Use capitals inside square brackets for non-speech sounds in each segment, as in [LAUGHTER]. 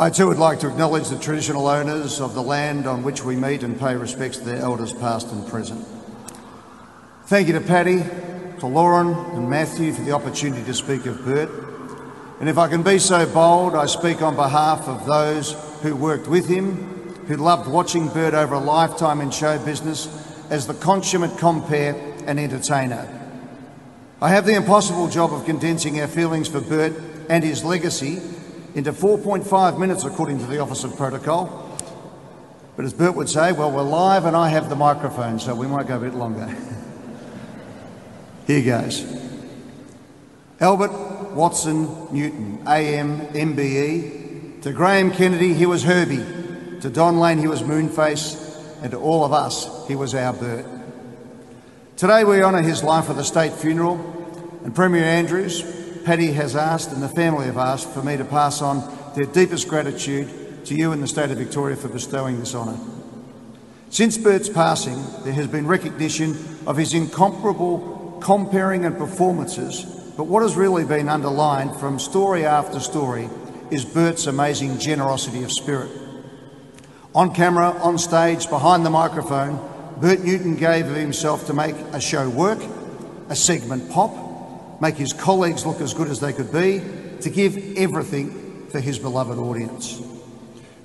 I too would like to acknowledge the traditional owners of the land on which we meet and pay respects to their elders past and present. Thank you to Patti, to Lauren and Matthew for the opportunity to speak of Bert. And if I can be so bold, I speak on behalf of those who worked with him, who loved watching Bert over a lifetime in show business as the consummate compere and entertainer. I have the impossible job of condensing our feelings for Bert and his legacy into 4.5 minutes according to the Office of Protocol. But as Bert would say, well, we're live and I have the microphone, so we might go a bit longer. [LAUGHS] Here goes. Albert Watson Newton, AM, MBE. To Graham Kennedy, he was Herbie. To Don Lane, he was Moonface. And to all of us, he was our Bert. Today we honour his life with a state funeral, and Premier Andrews, Patti has asked and the family have asked for me to pass on their deepest gratitude to you and the State of Victoria for bestowing this honour. Since Bert's passing, there has been recognition of his incomparable comparing and performances, but what has really been underlined from story after story is Bert's amazing generosity of spirit. On camera, on stage, behind the microphone, Bert Newton gave of himself to make a show work, a segment pop, make his colleagues look as good as they could be, to give everything for his beloved audience.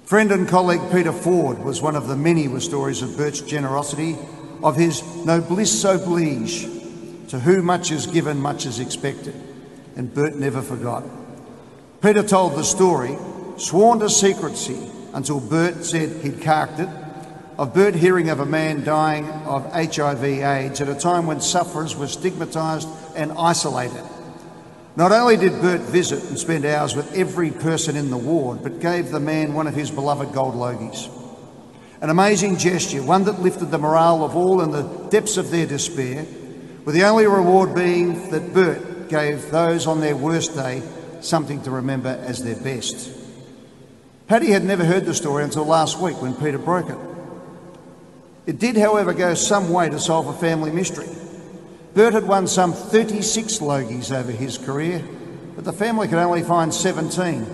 Friend and colleague Peter Ford was one of the many stories of Bert's generosity, of his noblesse oblige, to whom much is given, much is expected, and Bert never forgot. Peter told the story, sworn to secrecy until Bert said he'd carked it, of Bert hearing of a man dying of HIV AIDS at a time when sufferers were stigmatised and isolated. Not only did Bert visit and spend hours with every person in the ward, but gave the man one of his beloved gold logies. An amazing gesture, one that lifted the morale of all in the depths of their despair, with the only reward being that Bert gave those on their worst day something to remember as their best. Patti had never heard the story until last week when Peter broke it. It did, however, go some way to solve a family mystery. Bert had won some 36 Logies over his career, but the family could only find 17.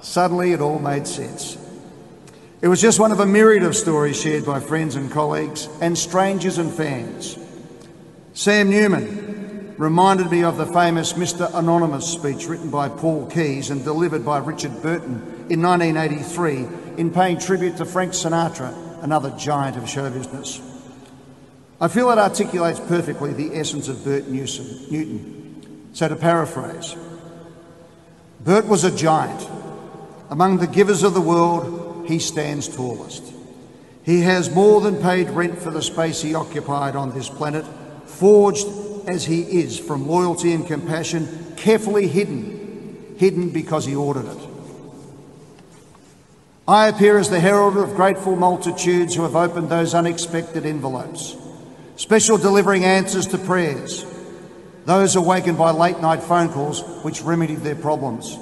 Suddenly, it all made sense. It was just one of a myriad of stories shared by friends and colleagues, and strangers and fans. Sam Newman reminded me of the famous Mr. Anonymous speech written by Paul Keyes and delivered by Richard Burton in 1983 in paying tribute to Frank Sinatra, another giant of show business. I feel it articulates perfectly the essence of Bert Newton. So to paraphrase, Bert was a giant. Among the givers of the world, he stands tallest. He has more than paid rent for the space he occupied on this planet, forged as he is from loyalty and compassion, carefully hidden, hidden because he ordered it. I appear as the herald of grateful multitudes who have opened those unexpected envelopes, special delivering answers to prayers, those awakened by late night phone calls which remedied their problems,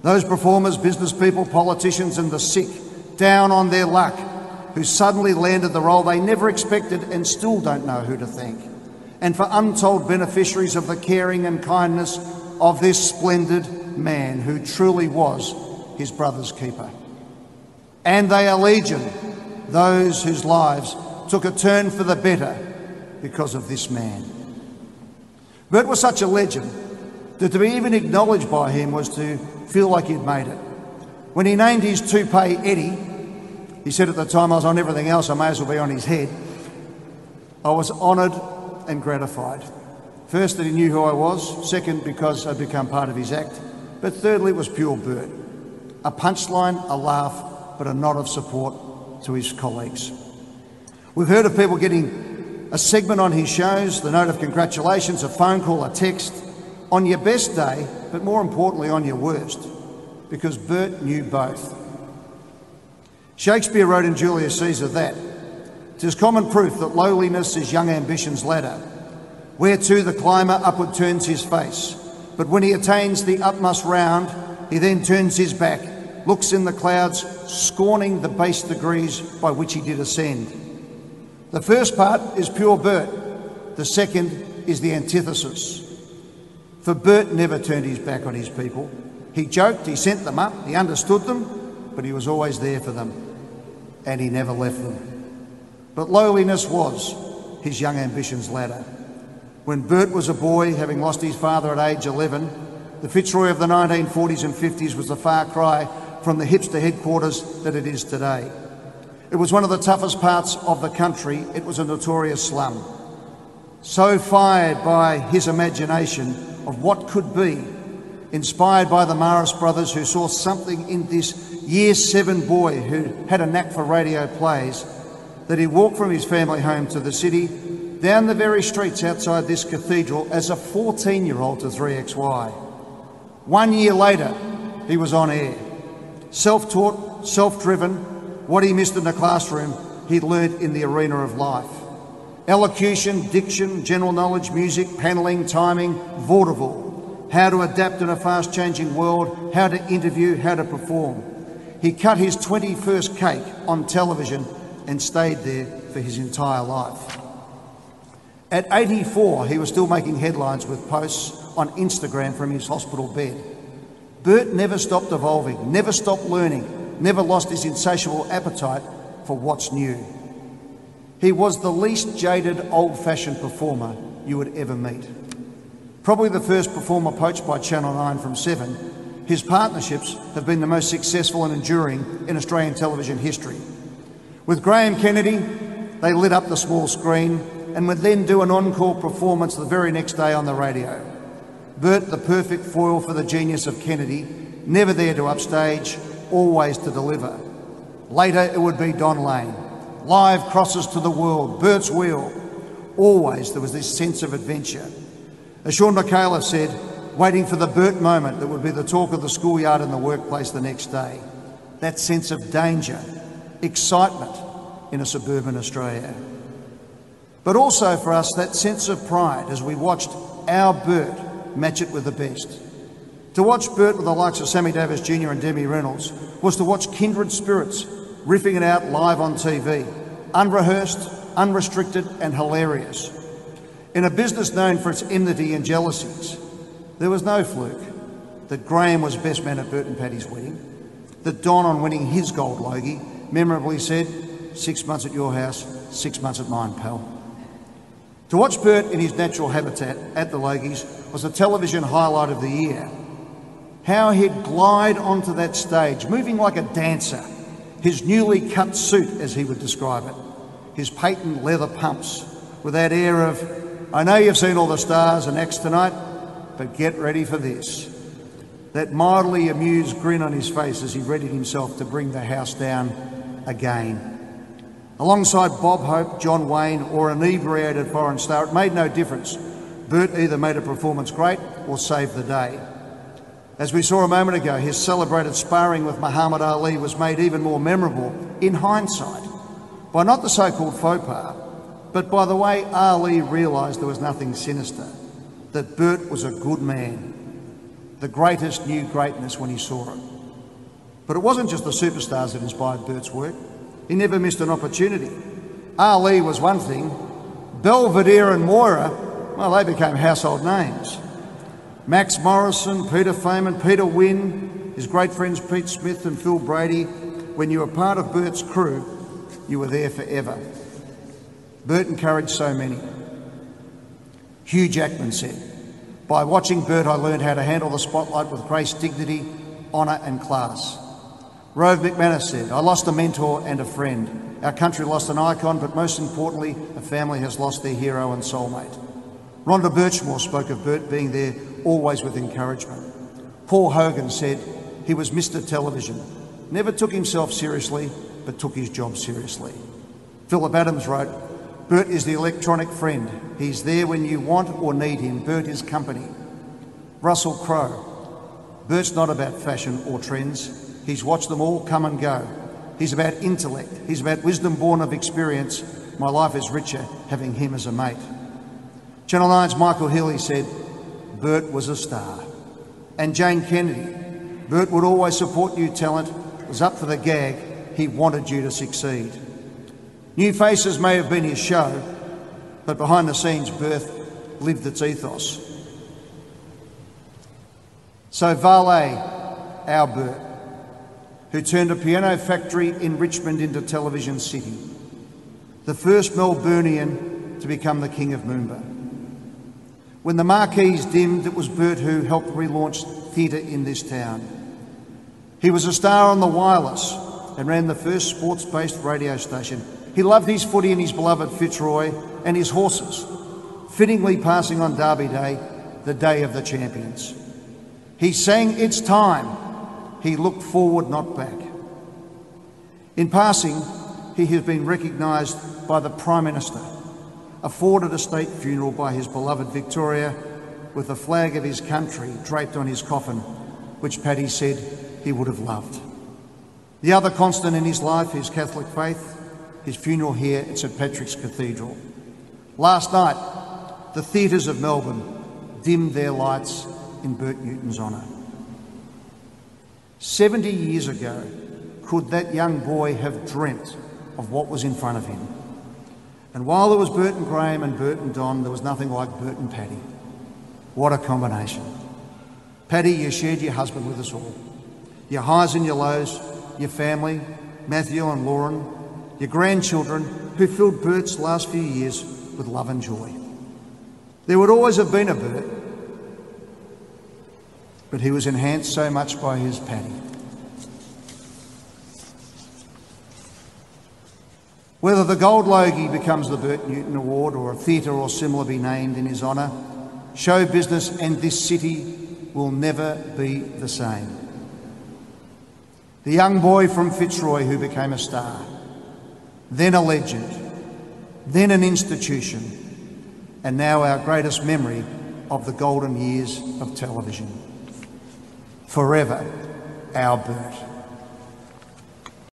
those performers, business people, politicians, and the sick down on their luck who suddenly landed the role they never expected and still don't know who to thank, and for untold beneficiaries of the caring and kindness of this splendid man who truly was his brother's keeper and they are legion, those whose lives took a turn for the better because of this man. Bert was such a legend that to be even acknowledged by him was to feel like he'd made it. When he named his toupee Eddie, he said at the time I was on everything else, I may as well be on his head. I was honoured and gratified. First, that he knew who I was. Second, because I'd become part of his act. But thirdly, it was pure Bert. A punchline, a laugh, but a nod of support to his colleagues. We've heard of people getting a segment on his shows, the note of congratulations, a phone call, a text, on your best day, but more importantly, on your worst, because Bert knew both. Shakespeare wrote in Julius Caesar that "'Tis common proof that lowliness is young ambition's ladder, whereto the climber upward turns his face. But when he attains the utmost round, he then turns his back looks in the clouds, scorning the base degrees by which he did ascend. The first part is pure Bert, the second is the antithesis. For Bert never turned his back on his people. He joked, he sent them up, he understood them, but he was always there for them, and he never left them. But lowliness was his young ambition's ladder. When Bert was a boy, having lost his father at age 11, the Fitzroy of the 1940s and 50s was a far cry from the hipster headquarters that it is today. It was one of the toughest parts of the country. It was a notorious slum. So fired by his imagination of what could be, inspired by the Marist Brothers who saw something in this year seven boy who had a knack for radio plays, that he walked from his family home to the city, down the very streets outside this cathedral as a 14 year old to 3XY. One year later, he was on air. Self taught, self driven, what he missed in the classroom, he'd learnt in the arena of life. Elocution, diction, general knowledge, music, panelling, timing, vaudeville. How to adapt in a fast changing world, how to interview, how to perform. He cut his 21st cake on television and stayed there for his entire life. At 84, he was still making headlines with posts on Instagram from his hospital bed. Bert never stopped evolving, never stopped learning, never lost his insatiable appetite for what's new. He was the least jaded, old fashioned performer you would ever meet. Probably the first performer poached by Channel 9 from 7, his partnerships have been the most successful and enduring in Australian television history. With Graham Kennedy, they lit up the small screen and would then do an encore performance the very next day on the radio. Bert, the perfect foil for the genius of Kennedy, never there to upstage, always to deliver. Later it would be Don Lane. Live crosses to the world, Bert's wheel. Always there was this sense of adventure. As Shaun Micallef said, waiting for the Bert moment that would be the talk of the schoolyard and the workplace the next day. That sense of danger, excitement in a suburban Australia. But also for us, that sense of pride as we watched our Bert match it with the best. To watch Bert with the likes of Sammy Davis Jr. and Debbie Reynolds was to watch kindred spirits riffing it out live on TV, unrehearsed, unrestricted, and hilarious. In a business known for its enmity and jealousies, there was no fluke that Graham was best man at Bert and Patti's wedding, that Don, on winning his gold logie, memorably said, Six months at your house, six months at mine, pal. To watch Bert in his natural habitat at the Logies was a television highlight of the year. How he'd glide onto that stage, moving like a dancer, his newly cut suit, as he would describe it, his patent leather pumps, with that air of, I know you've seen all the stars and acts tonight, but get ready for this. That mildly amused grin on his face as he readied himself to bring the house down again. Alongside Bob Hope, John Wayne, or an inebriated foreign star, it made no difference. Bert either made a performance great or saved the day. As we saw a moment ago, his celebrated sparring with Muhammad Ali was made even more memorable in hindsight by not the so called faux pas, but by the way Ali realised there was nothing sinister, that Bert was a good man. The greatest knew greatness when he saw it. But it wasn't just the superstars that inspired Bert's work. He never missed an opportunity. Ali was one thing. Belvedere and Moira, well, they became household names. Max Morrison, Peter Feynman, Peter Wynn, his great friends Pete Smith and Phil Brady. When you were part of Bert's crew, you were there forever. Bert encouraged so many. Hugh Jackman said, By watching Bert, I learned how to handle the spotlight with grace, dignity, honour, and class. Rove McManus said, I lost a mentor and a friend. Our country lost an icon, but most importantly, a family has lost their hero and soulmate. Rhonda Burchmore spoke of Bert being there always with encouragement. Paul Hogan said he was Mr. Television, never took himself seriously, but took his job seriously. Phillip Adams wrote, Bert is the electronic friend. He's there when you want or need him. Bert is company. Russell Crowe, Bert's not about fashion or trends. He's watched them all come and go. He's about intellect. He's about wisdom born of experience. My life is richer having him as a mate. Channel 9's Michael Healy said, Bert was a star. And Jane Kennedy, Bert would always support new talent, was up for the gag, he wanted you to succeed. New Faces may have been his show, but behind the scenes, Bert lived its ethos. So, Valet, our Bert, who turned a piano factory in Richmond into Television City, the first Melburnian to become the King of Moomba. When the marquees dimmed, it was Bert who helped relaunch theatre in this town. He was a star on the wireless and ran the first sports based radio station. He loved his footy and his beloved Fitzroy and his horses, fittingly passing on Derby Day, the day of the champions. He sang It's Time. He looked forward, not back. In passing, he has been recognised by the Prime Minister, afforded a state funeral by his beloved Victoria with the flag of his country draped on his coffin, which Patti said he would have loved. The other constant in his life is Catholic faith, his funeral here at St Patrick's Cathedral. Last night, the theatres of Melbourne dimmed their lights in Bert Newton's honour. 70 years ago, could that young boy have dreamt of what was in front of him? And while there was Burton Graham and Burton Don, there was nothing like Burton Patti. What a combination. Patti, you shared your husband with us all. Your highs and your lows, your family, Matthew and Lauren, your grandchildren, who filled Bert's last few years with love and joy. There would always have been a Bert, but he was enhanced so much by his Patti. Whether the Gold Logie becomes the Bert Newton Award or a theatre or similar be named in his honour, show business and this city will never be the same. The young boy from Fitzroy who became a star, then a legend, then an institution, and now our greatest memory of the golden years of television. Forever, our Bert.